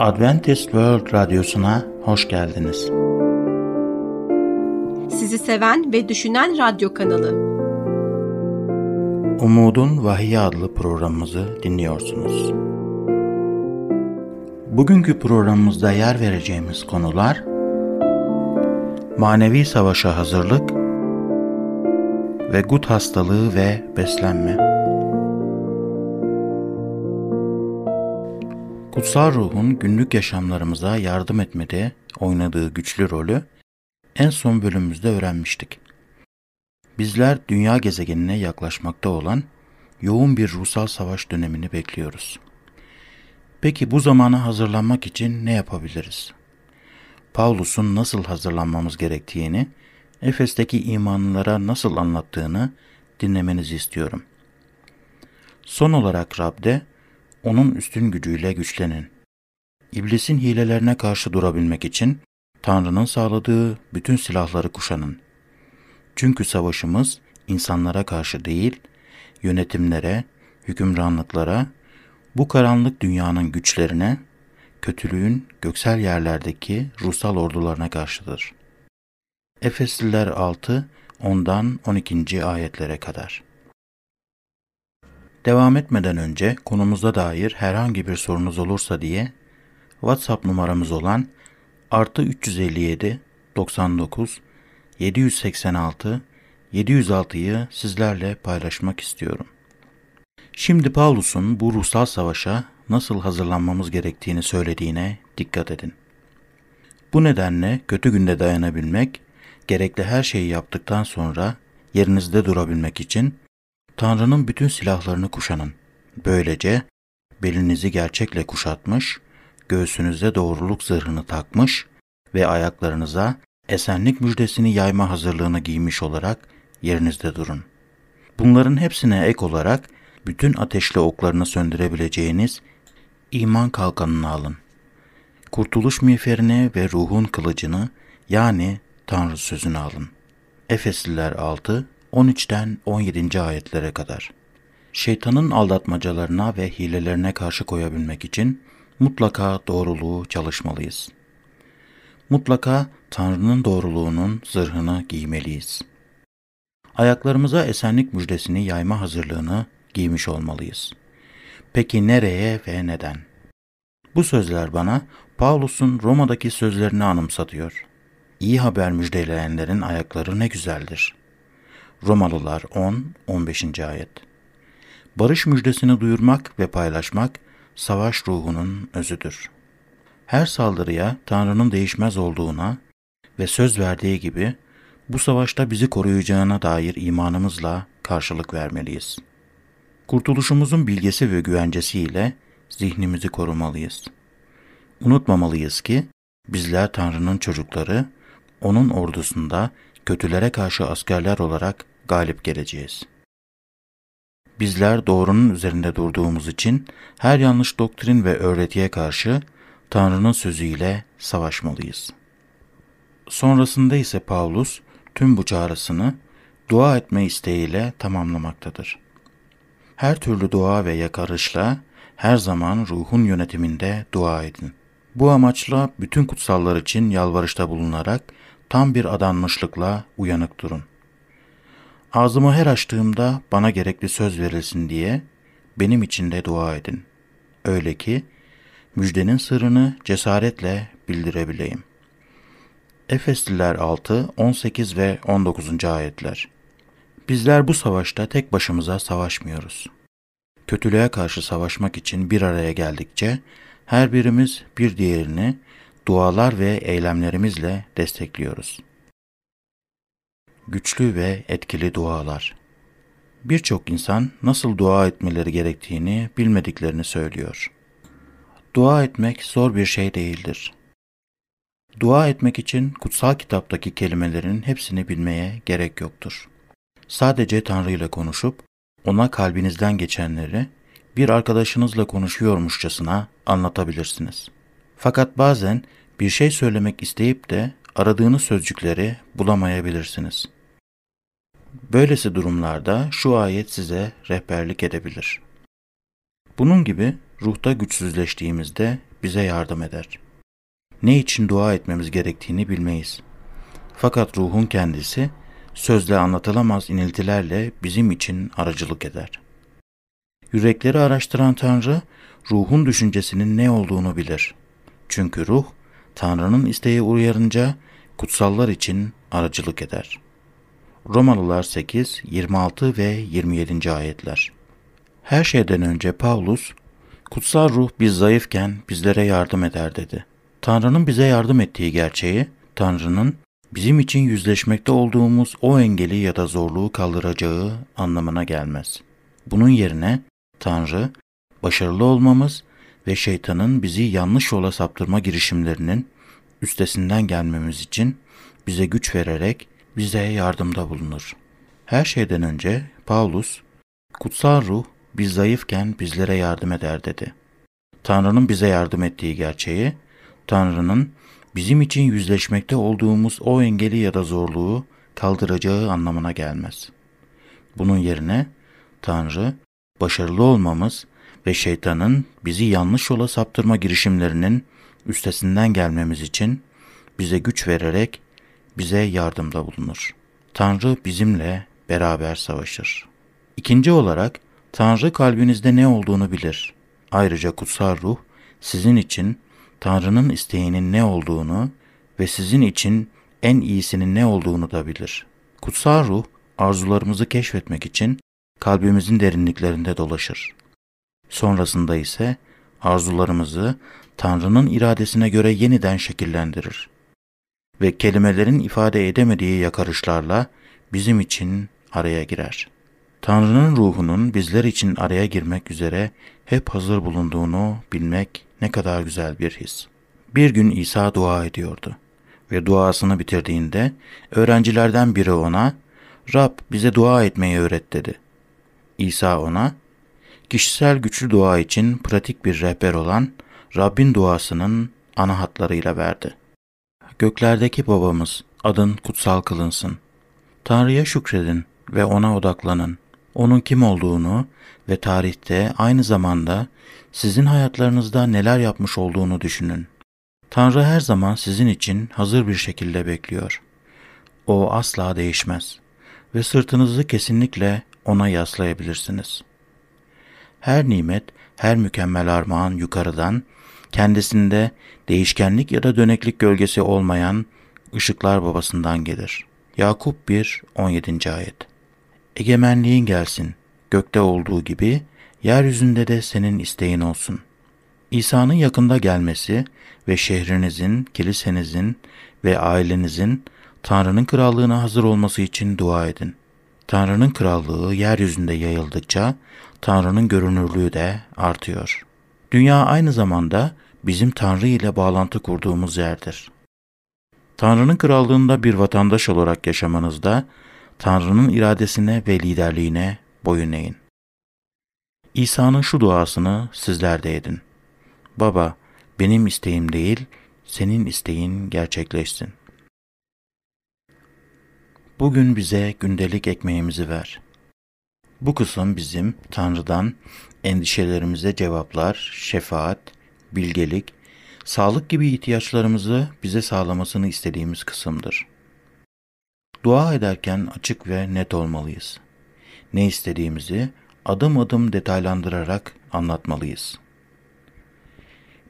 Adventist World Radyosu'na hoş geldiniz. Sizi seven ve düşünen radyo kanalı. Umudun Vahiy adlı programımızı dinliyorsunuz. Bugünkü programımızda yer vereceğimiz konular Manevi savaşa hazırlık ve gut hastalığı ve beslenme. Kutsal ruhun günlük yaşamlarımıza yardım etmede oynadığı güçlü rolü en son bölümümüzde öğrenmiştik. Bizler dünya gezegenine yaklaşmakta olan yoğun bir ruhsal savaş dönemini bekliyoruz. Peki bu zamana hazırlanmak için ne yapabiliriz? Paulus'un nasıl hazırlanmamız gerektiğini, Efes'teki imanlılara nasıl anlattığını dinlemenizi istiyorum. Son olarak Rab'de onun üstün gücüyle güçlenin. İblisin hilelerine karşı durabilmek için Tanrı'nın sağladığı bütün silahları kuşanın. Çünkü savaşımız insanlara karşı değil, yönetimlere, hükümranlıklara, bu karanlık dünyanın güçlerine, kötülüğün göksel yerlerdeki ruhsal ordularına karşıdır. Efesliler 6, 10'dan 12. ayetlere kadar. Devam etmeden önce konumuza dair herhangi bir sorunuz olursa diye WhatsApp numaramız olan artı 357 99 786 706'yı sizlerle paylaşmak istiyorum. Şimdi Paulus'un bu ruhsal savaşa nasıl hazırlanmamız gerektiğini söylediğine dikkat edin. Bu nedenle kötü günde dayanabilmek, gerekli her şeyi yaptıktan sonra yerinizde durabilmek için Tanrı'nın bütün silahlarını kuşanın. Böylece belinizi gerçekle kuşatmış, göğsünüze doğruluk zırhını takmış ve ayaklarınıza esenlik müjdesini yayma hazırlığını giymiş olarak yerinizde durun. Bunların hepsine ek olarak bütün ateşli oklarını söndürebileceğiniz iman kalkanını alın. Kurtuluş miğferini ve ruhun kılıcını yani Tanrı sözünü alın. Efesliler 6, 13'ten 17. ayetlere kadar. Şeytanın aldatmacalarına ve hilelerine karşı koyabilmek için mutlaka doğruluğu çalışmalıyız. Mutlaka Tanrı'nın doğruluğunun zırhını giymeliyiz. Ayaklarımıza esenlik müjdesini yayma hazırlığını giymiş olmalıyız. Peki nereye ve neden? Bu sözler bana Paulus'un Roma'daki sözlerini anımsatıyor. İyi haber müjdeleyenlerin ayakları ne güzeldir. Romalılar 10 15. ayet. Barış müjdesini duyurmak ve paylaşmak savaş ruhunun özüdür. Her saldırıya Tanrı'nın değişmez olduğuna ve söz verdiği gibi bu savaşta bizi koruyacağına dair imanımızla karşılık vermeliyiz. Kurtuluşumuzun bilgesi ve güvencesiyle zihnimizi korumalıyız. Unutmamalıyız ki bizler Tanrı'nın çocukları, onun ordusunda kötülere karşı askerler olarak galip geleceğiz. Bizler doğrunun üzerinde durduğumuz için her yanlış doktrin ve öğretiye karşı Tanrı'nın sözüyle savaşmalıyız. Sonrasında ise Paulus tüm bu çağrısını dua etme isteğiyle tamamlamaktadır. Her türlü dua ve yakarışla her zaman ruhun yönetiminde dua edin. Bu amaçla bütün kutsallar için yalvarışta bulunarak tam bir adanmışlıkla uyanık durun. Ağzımı her açtığımda bana gerekli söz verilsin diye benim için de dua edin. Öyle ki müjdenin sırrını cesaretle bildirebileyim. Efesliler 6, 18 ve 19. ayetler. Bizler bu savaşta tek başımıza savaşmıyoruz. Kötülüğe karşı savaşmak için bir araya geldikçe her birimiz bir diğerini dualar ve eylemlerimizle destekliyoruz güçlü ve etkili dualar. Birçok insan nasıl dua etmeleri gerektiğini bilmediklerini söylüyor. Dua etmek zor bir şey değildir. Dua etmek için kutsal kitaptaki kelimelerin hepsini bilmeye gerek yoktur. Sadece Tanrı ile konuşup ona kalbinizden geçenleri bir arkadaşınızla konuşuyormuşçasına anlatabilirsiniz. Fakat bazen bir şey söylemek isteyip de aradığınız sözcükleri bulamayabilirsiniz. Böylesi durumlarda şu ayet size rehberlik edebilir. Bunun gibi ruhta güçsüzleştiğimizde bize yardım eder. Ne için dua etmemiz gerektiğini bilmeyiz. Fakat ruhun kendisi sözle anlatılamaz iniltilerle bizim için aracılık eder. Yürekleri araştıran Tanrı, ruhun düşüncesinin ne olduğunu bilir. Çünkü ruh, Tanrı'nın isteği uyarınca kutsallar için aracılık eder. Romalılar 8, 26 ve 27. ayetler. Her şeyden önce Paulus, kutsal ruh biz zayıfken bizlere yardım eder dedi. Tanrı'nın bize yardım ettiği gerçeği, Tanrı'nın bizim için yüzleşmekte olduğumuz o engeli ya da zorluğu kaldıracağı anlamına gelmez. Bunun yerine Tanrı, başarılı olmamız ve şeytanın bizi yanlış yola saptırma girişimlerinin üstesinden gelmemiz için bize güç vererek bize yardımda bulunur. Her şeyden önce Paulus, kutsal ruh biz zayıfken bizlere yardım eder dedi. Tanrı'nın bize yardım ettiği gerçeği, Tanrı'nın bizim için yüzleşmekte olduğumuz o engeli ya da zorluğu kaldıracağı anlamına gelmez. Bunun yerine Tanrı, başarılı olmamız ve şeytanın bizi yanlış yola saptırma girişimlerinin üstesinden gelmemiz için bize güç vererek bize yardımda bulunur. Tanrı bizimle beraber savaşır. İkinci olarak Tanrı kalbinizde ne olduğunu bilir. Ayrıca kutsal ruh sizin için Tanrı'nın isteğinin ne olduğunu ve sizin için en iyisinin ne olduğunu da bilir. Kutsal ruh arzularımızı keşfetmek için kalbimizin derinliklerinde dolaşır. Sonrasında ise arzularımızı Tanrı'nın iradesine göre yeniden şekillendirir ve kelimelerin ifade edemediği yakarışlarla bizim için araya girer. Tanrı'nın ruhunun bizler için araya girmek üzere hep hazır bulunduğunu bilmek ne kadar güzel bir his. Bir gün İsa dua ediyordu ve duasını bitirdiğinde öğrencilerden biri ona Rab bize dua etmeyi öğret dedi. İsa ona kişisel güçlü dua için pratik bir rehber olan Rabbin duasının ana hatlarıyla verdi. Göklerdeki babamız adın kutsal kılınsın. Tanrı'ya şükredin ve ona odaklanın. Onun kim olduğunu ve tarihte aynı zamanda sizin hayatlarınızda neler yapmış olduğunu düşünün. Tanrı her zaman sizin için hazır bir şekilde bekliyor. O asla değişmez ve sırtınızı kesinlikle ona yaslayabilirsiniz. Her nimet, her mükemmel armağan yukarıdan, kendisinde değişkenlik ya da döneklik gölgesi olmayan ışıklar babasından gelir. Yakup 1, 17. ayet Egemenliğin gelsin, gökte olduğu gibi yeryüzünde de senin isteğin olsun. İsa'nın yakında gelmesi ve şehrinizin, kilisenizin ve ailenizin Tanrı'nın krallığına hazır olması için dua edin. Tanrı'nın krallığı yeryüzünde yayıldıkça Tanrı'nın görünürlüğü de artıyor. Dünya aynı zamanda bizim Tanrı ile bağlantı kurduğumuz yerdir. Tanrı'nın krallığında bir vatandaş olarak yaşamanızda Tanrı'nın iradesine ve liderliğine boyun eğin. İsa'nın şu duasını sizler de edin. Baba, benim isteğim değil, senin isteğin gerçekleşsin. Bugün bize gündelik ekmeğimizi ver. Bu kısım bizim Tanrı'dan endişelerimize cevaplar, şefaat, bilgelik, sağlık gibi ihtiyaçlarımızı bize sağlamasını istediğimiz kısımdır. Dua ederken açık ve net olmalıyız. Ne istediğimizi adım adım detaylandırarak anlatmalıyız.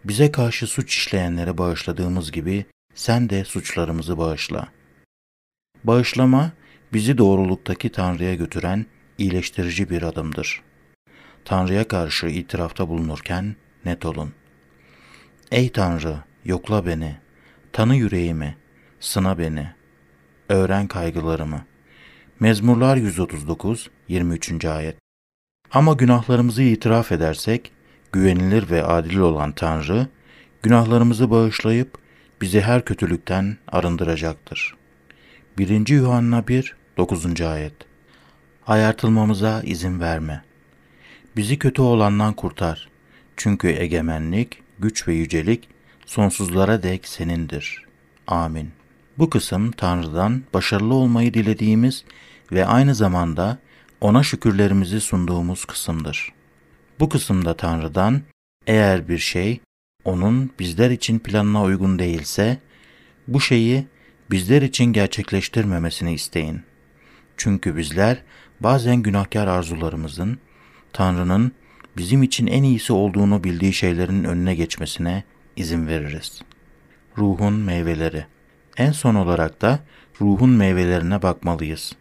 Bize karşı suç işleyenlere bağışladığımız gibi sen de suçlarımızı bağışla. Bağışlama bizi doğruluktaki Tanrı'ya götüren iyileştirici bir adımdır. Tanrı'ya karşı itirafta bulunurken net olun. Ey Tanrı, yokla beni, tanı yüreğimi, sına beni, öğren kaygılarımı. Mezmurlar 139, 23. ayet. Ama günahlarımızı itiraf edersek, güvenilir ve adil olan Tanrı, günahlarımızı bağışlayıp bizi her kötülükten arındıracaktır. 1. Yuhanna 1, 9. ayet. Ayartılmamıza izin verme. Bizi kötü olandan kurtar. Çünkü egemenlik, güç ve yücelik sonsuzlara dek senindir. Amin. Bu kısım Tanrı'dan başarılı olmayı dilediğimiz ve aynı zamanda ona şükürlerimizi sunduğumuz kısımdır. Bu kısımda Tanrı'dan Eğer bir şey onun bizler için planına uygun değilse, bu şeyi bizler için gerçekleştirmemesini isteyin. Çünkü bizler bazen günahkar arzularımızın, Tanrı'nın bizim için en iyisi olduğunu bildiği şeylerin önüne geçmesine izin veririz. Ruhun meyveleri. En son olarak da ruhun meyvelerine bakmalıyız.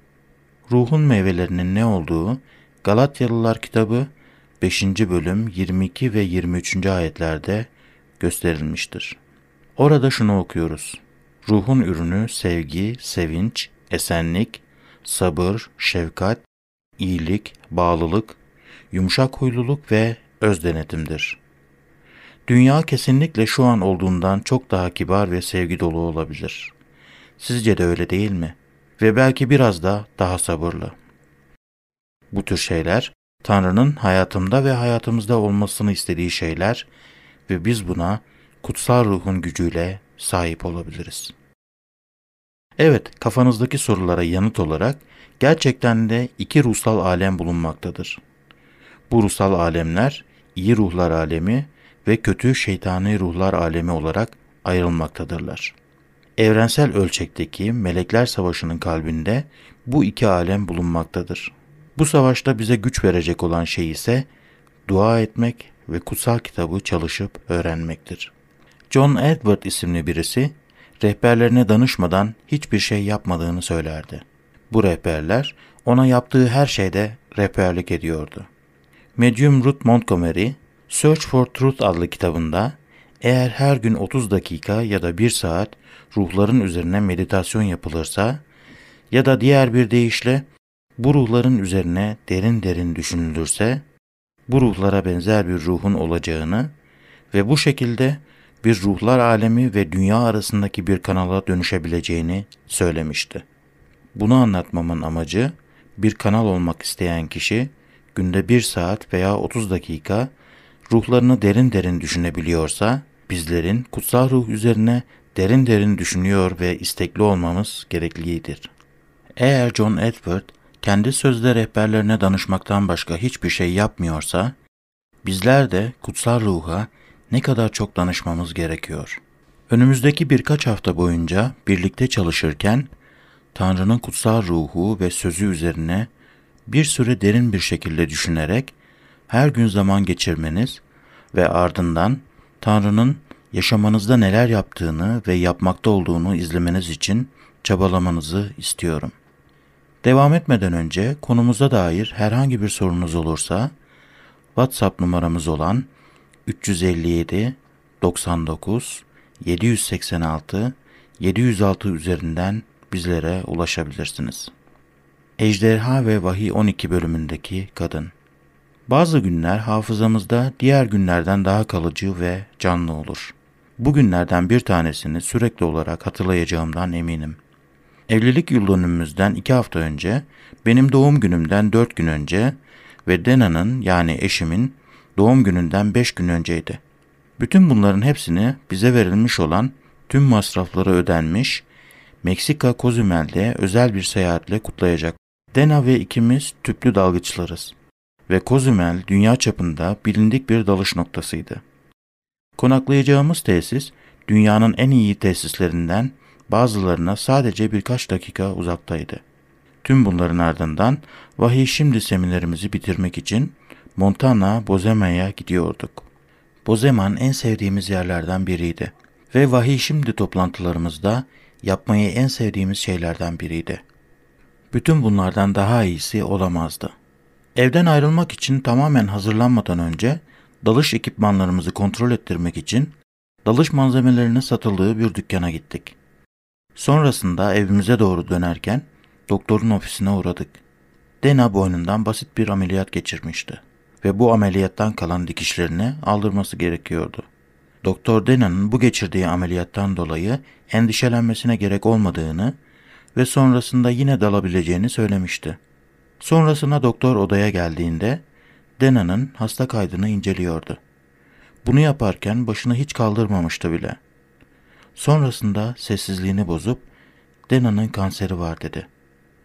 Ruhun meyvelerinin ne olduğu Galatyalılar kitabı 5. bölüm 22 ve 23. ayetlerde gösterilmiştir. Orada şunu okuyoruz. Ruhun ürünü sevgi, sevinç, esenlik, sabır, şefkat, iyilik, bağlılık, yumuşak huyluluk ve öz denetimdir. Dünya kesinlikle şu an olduğundan çok daha kibar ve sevgi dolu olabilir. Sizce de öyle değil mi? Ve belki biraz da daha sabırlı. Bu tür şeyler Tanrı'nın hayatımda ve hayatımızda olmasını istediği şeyler ve biz buna kutsal ruhun gücüyle sahip olabiliriz. Evet, kafanızdaki sorulara yanıt olarak gerçekten de iki ruhsal alem bulunmaktadır. Bu ruhsal alemler iyi ruhlar alemi ve kötü şeytani ruhlar alemi olarak ayrılmaktadırlar. Evrensel ölçekteki melekler savaşının kalbinde bu iki alem bulunmaktadır. Bu savaşta bize güç verecek olan şey ise dua etmek ve kutsal kitabı çalışıp öğrenmektir. John Edward isimli birisi rehberlerine danışmadan hiçbir şey yapmadığını söylerdi. Bu rehberler ona yaptığı her şeyde rehberlik ediyordu. Medium Ruth Montgomery, Search for Truth adlı kitabında eğer her gün 30 dakika ya da 1 saat ruhların üzerine meditasyon yapılırsa ya da diğer bir deyişle bu ruhların üzerine derin derin düşünülürse bu ruhlara benzer bir ruhun olacağını ve bu şekilde bir ruhlar alemi ve dünya arasındaki bir kanala dönüşebileceğini söylemişti. Bunu anlatmamın amacı bir kanal olmak isteyen kişi günde 1 saat veya 30 dakika ruhlarını derin derin düşünebiliyorsa bizlerin kutsal ruh üzerine derin derin düşünüyor ve istekli olmamız gereklidir. Eğer John Edward kendi sözde rehberlerine danışmaktan başka hiçbir şey yapmıyorsa, bizler de kutsal ruha ne kadar çok danışmamız gerekiyor. Önümüzdeki birkaç hafta boyunca birlikte çalışırken Tanrı'nın kutsal ruhu ve sözü üzerine bir süre derin bir şekilde düşünerek her gün zaman geçirmeniz ve ardından Tanrı'nın yaşamanızda neler yaptığını ve yapmakta olduğunu izlemeniz için çabalamanızı istiyorum. Devam etmeden önce konumuza dair herhangi bir sorunuz olursa WhatsApp numaramız olan 357 99 786 706 üzerinden bizlere ulaşabilirsiniz. Ejderha ve Vahiy 12 bölümündeki kadın. Bazı günler hafızamızda diğer günlerden daha kalıcı ve canlı olur. Bu günlerden bir tanesini sürekli olarak hatırlayacağımdan eminim. Evlilik yıl dönümümüzden iki hafta önce, benim doğum günümden dört gün önce ve Dena'nın yani eşimin doğum gününden beş gün önceydi. Bütün bunların hepsini bize verilmiş olan tüm masrafları ödenmiş, Meksika Cozümel'de özel bir seyahatle kutlayacak. Dena ve ikimiz tüplü dalgıçlarız ve Cozumel dünya çapında bilindik bir dalış noktasıydı. Konaklayacağımız tesis dünyanın en iyi tesislerinden bazılarına sadece birkaç dakika uzaktaydı. Tüm bunların ardından vahiy şimdi seminerimizi bitirmek için Montana Bozeman'a gidiyorduk. Bozeman en sevdiğimiz yerlerden biriydi ve vahiy şimdi toplantılarımızda yapmayı en sevdiğimiz şeylerden biriydi. Bütün bunlardan daha iyisi olamazdı. Evden ayrılmak için tamamen hazırlanmadan önce dalış ekipmanlarımızı kontrol ettirmek için dalış malzemelerinin satıldığı bir dükkana gittik. Sonrasında evimize doğru dönerken doktorun ofisine uğradık. Dena boynundan basit bir ameliyat geçirmişti ve bu ameliyattan kalan dikişlerini aldırması gerekiyordu. Doktor Dena'nın bu geçirdiği ameliyattan dolayı endişelenmesine gerek olmadığını ve sonrasında yine dalabileceğini söylemişti. Sonrasında doktor odaya geldiğinde Dena'nın hasta kaydını inceliyordu. Bunu yaparken başını hiç kaldırmamıştı bile. Sonrasında sessizliğini bozup Dena'nın kanseri var dedi.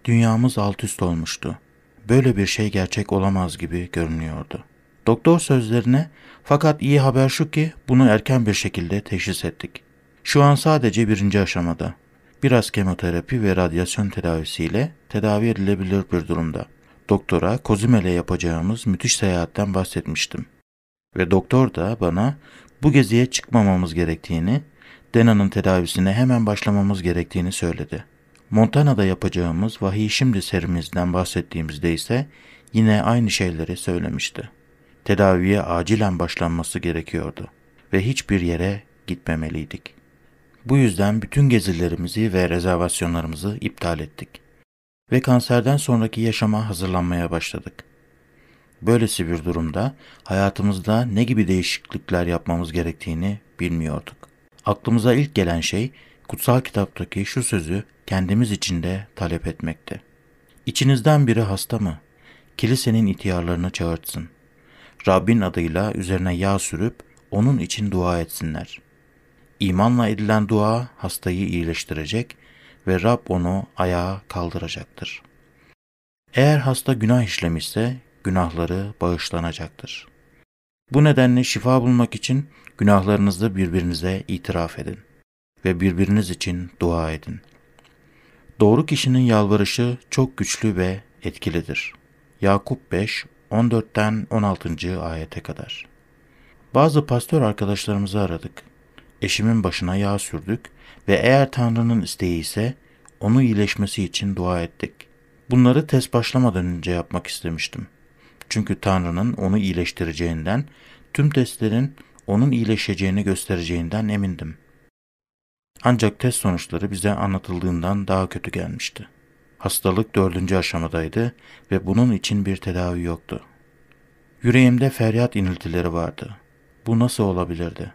Dünyamız alt üst olmuştu. Böyle bir şey gerçek olamaz gibi görünüyordu. Doktor sözlerine fakat iyi haber şu ki bunu erken bir şekilde teşhis ettik. Şu an sadece birinci aşamada. Biraz kemoterapi ve radyasyon tedavisiyle tedavi edilebilir bir durumda. Doktora Kozimele yapacağımız müthiş seyahatten bahsetmiştim. Ve doktor da bana bu geziye çıkmamamız gerektiğini, Dena'nın tedavisine hemen başlamamız gerektiğini söyledi. Montana'da yapacağımız vahiy şimdi serimizden bahsettiğimizde ise yine aynı şeyleri söylemişti. Tedaviye acilen başlanması gerekiyordu ve hiçbir yere gitmemeliydik. Bu yüzden bütün gezilerimizi ve rezervasyonlarımızı iptal ettik ve kanserden sonraki yaşama hazırlanmaya başladık. Böylesi bir durumda hayatımızda ne gibi değişiklikler yapmamız gerektiğini bilmiyorduk. Aklımıza ilk gelen şey kutsal kitaptaki şu sözü kendimiz için de talep etmekte. İçinizden biri hasta mı? Kilisenin ihtiyarlarını çağırtsın. Rabbin adıyla üzerine yağ sürüp onun için dua etsinler. İmanla edilen dua hastayı iyileştirecek ve Rab onu ayağa kaldıracaktır. Eğer hasta günah işlemişse günahları bağışlanacaktır. Bu nedenle şifa bulmak için günahlarınızı birbirinize itiraf edin ve birbiriniz için dua edin. Doğru kişinin yalvarışı çok güçlü ve etkilidir. Yakup 5, 14'ten 16. ayete kadar. Bazı pastör arkadaşlarımızı aradık. Eşimin başına yağ sürdük ve eğer Tanrı'nın isteği ise onu iyileşmesi için dua ettik. Bunları test başlamadan önce yapmak istemiştim. Çünkü Tanrı'nın onu iyileştireceğinden, tüm testlerin onun iyileşeceğini göstereceğinden emindim. Ancak test sonuçları bize anlatıldığından daha kötü gelmişti. Hastalık dördüncü aşamadaydı ve bunun için bir tedavi yoktu. Yüreğimde feryat iniltileri vardı. Bu nasıl olabilirdi?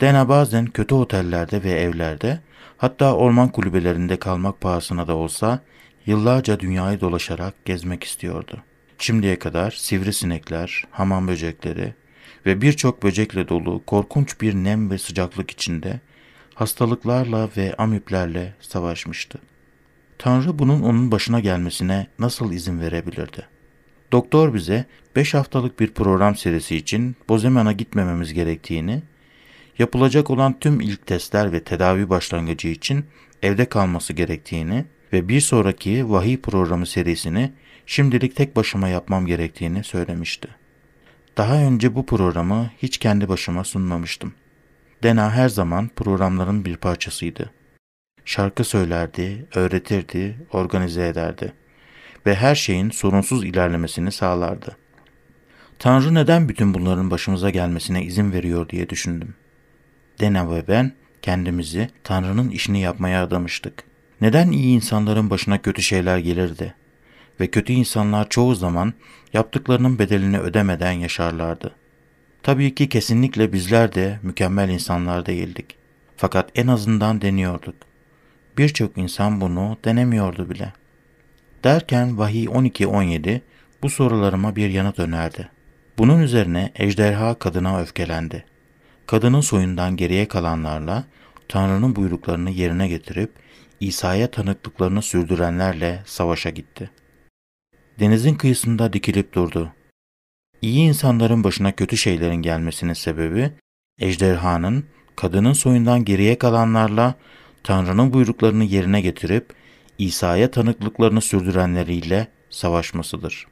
Dena bazen kötü otellerde ve evlerde, hatta orman kulübelerinde kalmak pahasına da olsa yıllarca dünyayı dolaşarak gezmek istiyordu. Şimdiye kadar sivrisinekler, hamam böcekleri ve birçok böcekle dolu korkunç bir nem ve sıcaklık içinde hastalıklarla ve amiplerle savaşmıştı. Tanrı bunun onun başına gelmesine nasıl izin verebilirdi? Doktor bize 5 haftalık bir program serisi için Bozeman'a gitmememiz gerektiğini, yapılacak olan tüm ilk testler ve tedavi başlangıcı için evde kalması gerektiğini ve bir sonraki vahiy programı serisini şimdilik tek başıma yapmam gerektiğini söylemişti. Daha önce bu programı hiç kendi başıma sunmamıştım. Dena her zaman programların bir parçasıydı. Şarkı söylerdi, öğretirdi, organize ederdi ve her şeyin sorunsuz ilerlemesini sağlardı. Tanrı neden bütün bunların başımıza gelmesine izin veriyor diye düşündüm. Dena ve ben kendimizi Tanrı'nın işini yapmaya adamıştık. Neden iyi insanların başına kötü şeyler gelirdi? Ve kötü insanlar çoğu zaman yaptıklarının bedelini ödemeden yaşarlardı. Tabii ki kesinlikle bizler de mükemmel insanlar değildik. Fakat en azından deniyorduk. Birçok insan bunu denemiyordu bile. Derken Vahiy 12-17 bu sorularıma bir yanıt önerdi. Bunun üzerine ejderha kadına öfkelendi. Kadının soyundan geriye kalanlarla Tanrı'nın buyruklarını yerine getirip İsa'ya tanıklıklarını sürdürenlerle savaşa gitti. Denizin kıyısında dikilip durdu. İyi insanların başına kötü şeylerin gelmesinin sebebi ejderhanın kadının soyundan geriye kalanlarla Tanrı'nın buyruklarını yerine getirip İsa'ya tanıklıklarını sürdürenleriyle savaşmasıdır.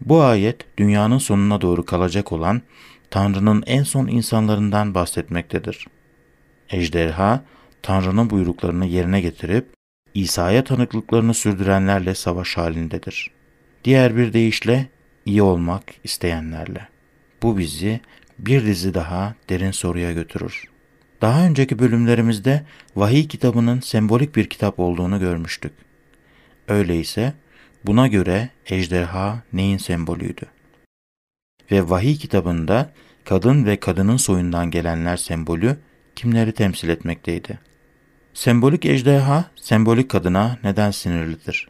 Bu ayet dünyanın sonuna doğru kalacak olan Tanrı'nın en son insanlarından bahsetmektedir. Ejderha, Tanrı'nın buyruklarını yerine getirip İsa'ya tanıklıklarını sürdürenlerle savaş halindedir. Diğer bir deyişle iyi olmak isteyenlerle. Bu bizi bir dizi daha derin soruya götürür. Daha önceki bölümlerimizde vahiy kitabının sembolik bir kitap olduğunu görmüştük. Öyleyse buna göre ejderha neyin sembolüydü? Ve vahiy kitabında kadın ve kadının soyundan gelenler sembolü kimleri temsil etmekteydi? Sembolik ejderha, sembolik kadına neden sinirlidir?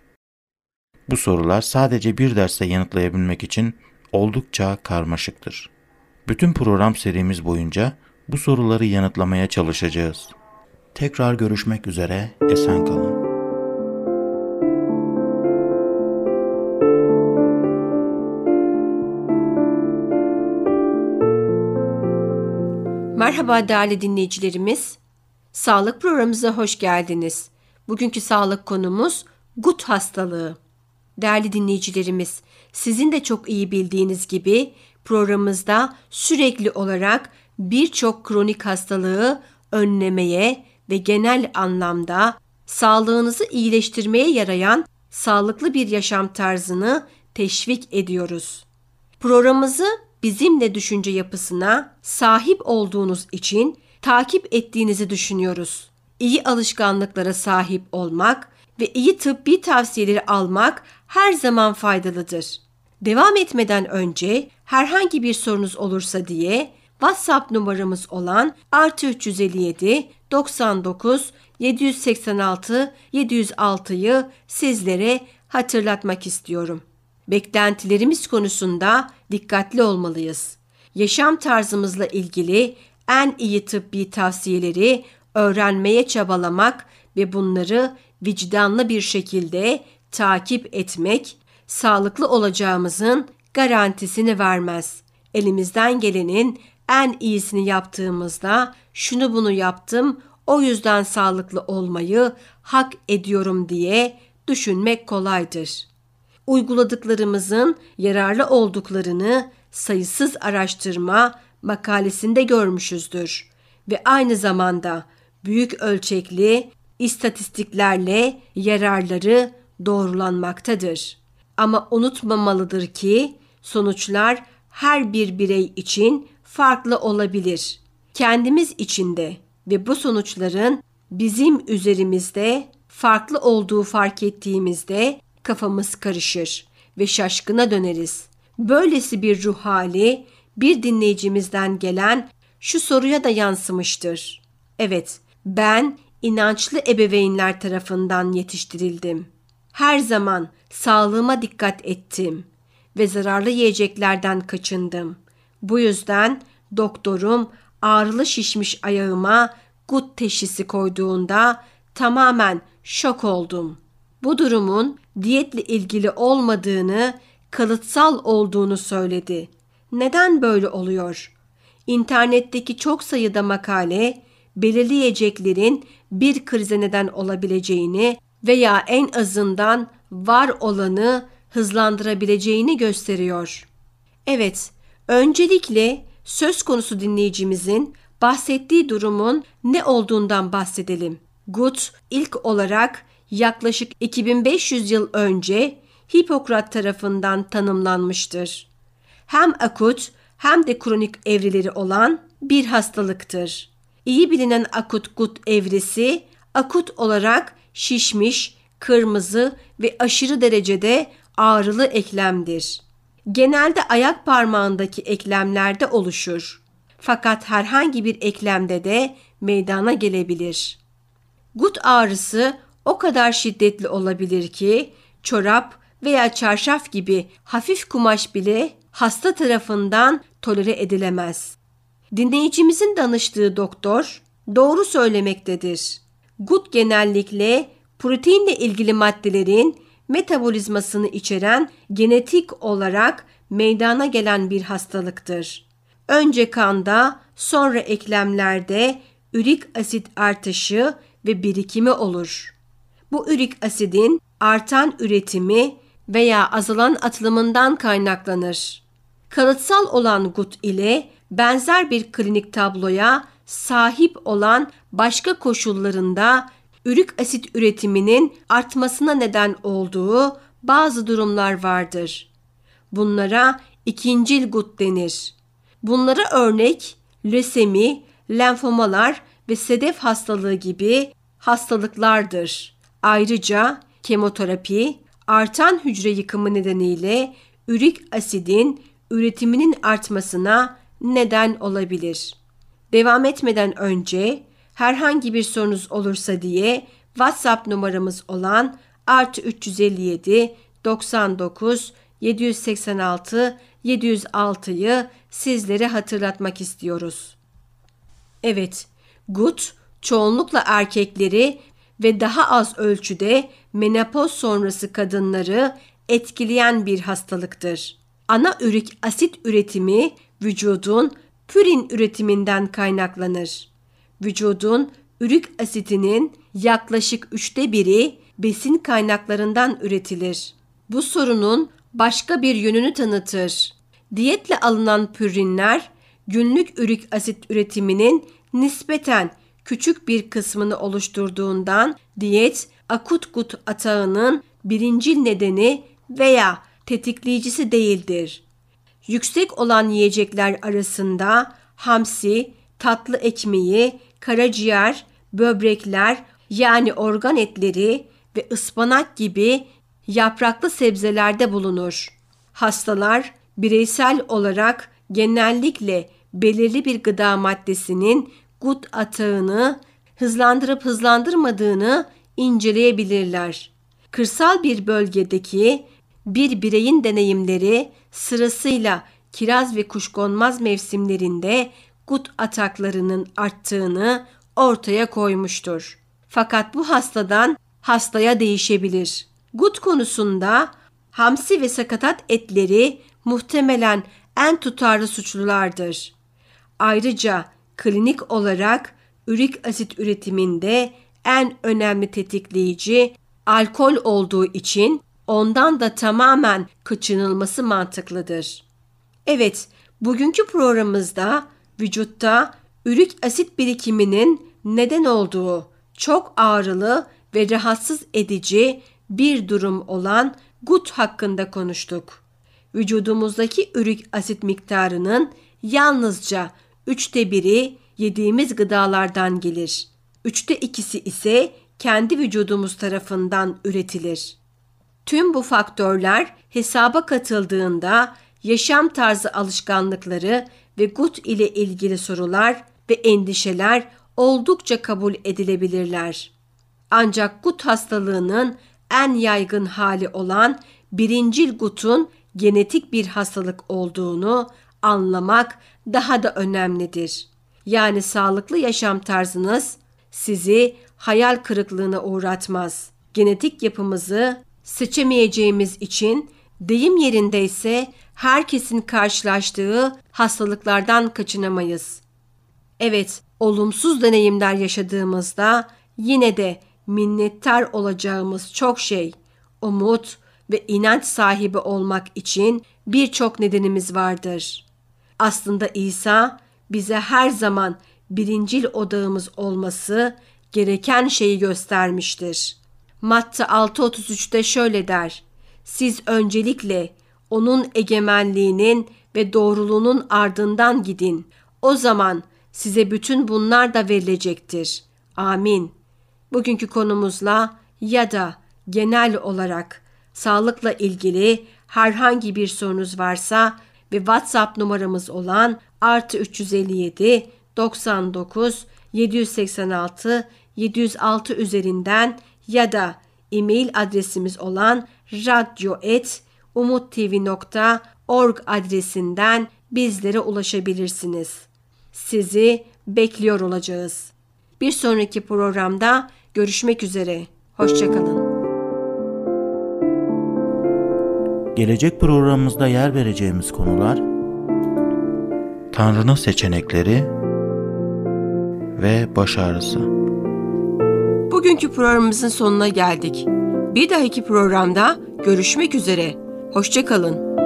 Bu sorular sadece bir derste yanıtlayabilmek için oldukça karmaşıktır. Bütün program serimiz boyunca bu soruları yanıtlamaya çalışacağız. Tekrar görüşmek üzere, esen kalın. Merhaba değerli dinleyicilerimiz. Sağlık programımıza hoş geldiniz. Bugünkü sağlık konumuz gut hastalığı. Değerli dinleyicilerimiz, sizin de çok iyi bildiğiniz gibi programımızda sürekli olarak birçok kronik hastalığı önlemeye ve genel anlamda sağlığınızı iyileştirmeye yarayan sağlıklı bir yaşam tarzını teşvik ediyoruz. Programımızı bizimle düşünce yapısına sahip olduğunuz için takip ettiğinizi düşünüyoruz. İyi alışkanlıklara sahip olmak ve iyi tıbbi tavsiyeleri almak her zaman faydalıdır. Devam etmeden önce herhangi bir sorunuz olursa diye WhatsApp numaramız olan artı 357 99 786 706'yı sizlere hatırlatmak istiyorum. Beklentilerimiz konusunda dikkatli olmalıyız. Yaşam tarzımızla ilgili en iyi tıbbi tavsiyeleri öğrenmeye çabalamak ve bunları vicdanlı bir şekilde takip etmek sağlıklı olacağımızın garantisini vermez. Elimizden gelenin en iyisini yaptığımızda şunu bunu yaptım o yüzden sağlıklı olmayı hak ediyorum diye düşünmek kolaydır. Uyguladıklarımızın yararlı olduklarını sayısız araştırma makalesinde görmüşüzdür ve aynı zamanda büyük ölçekli istatistiklerle yararları doğrulanmaktadır. Ama unutmamalıdır ki sonuçlar her bir birey için farklı olabilir. Kendimiz içinde ve bu sonuçların bizim üzerimizde farklı olduğu fark ettiğimizde kafamız karışır ve şaşkına döneriz. Böylesi bir ruh hali bir dinleyicimizden gelen şu soruya da yansımıştır. Evet, ben inançlı ebeveynler tarafından yetiştirildim. Her zaman sağlığıma dikkat ettim ve zararlı yiyeceklerden kaçındım. Bu yüzden doktorum ağrılı şişmiş ayağıma gut teşhisi koyduğunda tamamen şok oldum. Bu durumun diyetle ilgili olmadığını, kalıtsal olduğunu söyledi. Neden böyle oluyor? İnternetteki çok sayıda makale belirli yiyeceklerin bir krize neden olabileceğini veya en azından var olanı hızlandırabileceğini gösteriyor. Evet, öncelikle söz konusu dinleyicimizin bahsettiği durumun ne olduğundan bahsedelim. Gut ilk olarak yaklaşık 2500 yıl önce Hipokrat tarafından tanımlanmıştır. Hem akut hem de kronik evreleri olan bir hastalıktır. İyi bilinen akut gut evresi akut olarak şişmiş, kırmızı ve aşırı derecede ağrılı eklemdir. Genelde ayak parmağındaki eklemlerde oluşur. Fakat herhangi bir eklemde de meydana gelebilir. Gut ağrısı o kadar şiddetli olabilir ki çorap veya çarşaf gibi hafif kumaş bile hasta tarafından tolere edilemez. Dinleyicimizin danıştığı doktor doğru söylemektedir. Gut genellikle proteinle ilgili maddelerin metabolizmasını içeren genetik olarak meydana gelen bir hastalıktır. Önce kanda, sonra eklemlerde ürik asit artışı ve birikimi olur. Bu ürik asidin artan üretimi veya azalan atılımından kaynaklanır. Kalıtsal olan gut ile benzer bir klinik tabloya sahip olan başka koşullarında ürik asit üretiminin artmasına neden olduğu bazı durumlar vardır. Bunlara ikincil gut denir. Bunlara örnek lösemi, lenfomalar ve sedef hastalığı gibi hastalıklardır. Ayrıca kemoterapi, artan hücre yıkımı nedeniyle ürik asidin üretiminin artmasına neden olabilir. Devam etmeden önce herhangi bir sorunuz olursa diye WhatsApp numaramız olan artı 357 99 786 706'yı sizlere hatırlatmak istiyoruz. Evet, gut çoğunlukla erkekleri ve daha az ölçüde menopoz sonrası kadınları etkileyen bir hastalıktır. Ana ürik asit üretimi vücudun pürin üretiminden kaynaklanır. Vücudun ürik asitinin yaklaşık üçte biri besin kaynaklarından üretilir. Bu sorunun başka bir yönünü tanıtır. Diyetle alınan pürinler günlük ürik asit üretiminin nispeten küçük bir kısmını oluşturduğundan diyet akut gut atağının birincil nedeni veya tetikleyicisi değildir. Yüksek olan yiyecekler arasında hamsi, tatlı ekmeği, karaciğer, böbrekler yani organ etleri ve ıspanak gibi yapraklı sebzelerde bulunur. Hastalar bireysel olarak genellikle belirli bir gıda maddesinin gut atağını hızlandırıp hızlandırmadığını inceleyebilirler. Kırsal bir bölgedeki bir bireyin deneyimleri sırasıyla kiraz ve kuşkonmaz mevsimlerinde gut ataklarının arttığını ortaya koymuştur. Fakat bu hastadan hastaya değişebilir. Gut konusunda hamsi ve sakatat etleri muhtemelen en tutarlı suçlulardır. Ayrıca klinik olarak ürik asit üretiminde en önemli tetikleyici alkol olduğu için ondan da tamamen kaçınılması mantıklıdır. Evet, bugünkü programımızda vücutta ürik asit birikiminin neden olduğu çok ağrılı ve rahatsız edici bir durum olan gut hakkında konuştuk. Vücudumuzdaki ürik asit miktarının yalnızca üçte biri yediğimiz gıdalardan gelir. Üçte ikisi ise kendi vücudumuz tarafından üretilir. Tüm bu faktörler hesaba katıldığında yaşam tarzı alışkanlıkları ve gut ile ilgili sorular ve endişeler oldukça kabul edilebilirler. Ancak gut hastalığının en yaygın hali olan birincil gutun genetik bir hastalık olduğunu anlamak daha da önemlidir. Yani sağlıklı yaşam tarzınız sizi hayal kırıklığına uğratmaz. Genetik yapımızı seçemeyeceğimiz için deyim yerindeyse herkesin karşılaştığı hastalıklardan kaçınamayız. Evet, olumsuz deneyimler yaşadığımızda yine de minnettar olacağımız çok şey, umut ve inanç sahibi olmak için birçok nedenimiz vardır. Aslında İsa bize her zaman birincil odağımız olması gereken şeyi göstermiştir. Matta 6.33'te şöyle der. Siz öncelikle onun egemenliğinin ve doğruluğunun ardından gidin. O zaman size bütün bunlar da verilecektir. Amin. Bugünkü konumuzla ya da genel olarak sağlıkla ilgili herhangi bir sorunuz varsa ve WhatsApp numaramız olan artı 357 99 786 706 üzerinden ya da e-mail adresimiz olan radyo.umuttv.org adresinden bizlere ulaşabilirsiniz. Sizi bekliyor olacağız. Bir sonraki programda görüşmek üzere. Hoşçakalın. Gelecek programımızda yer vereceğimiz konular Tanrı'nın seçenekleri ve baş ağrısı. Bugünkü programımızın sonuna geldik. Bir dahaki programda görüşmek üzere. Hoşçakalın.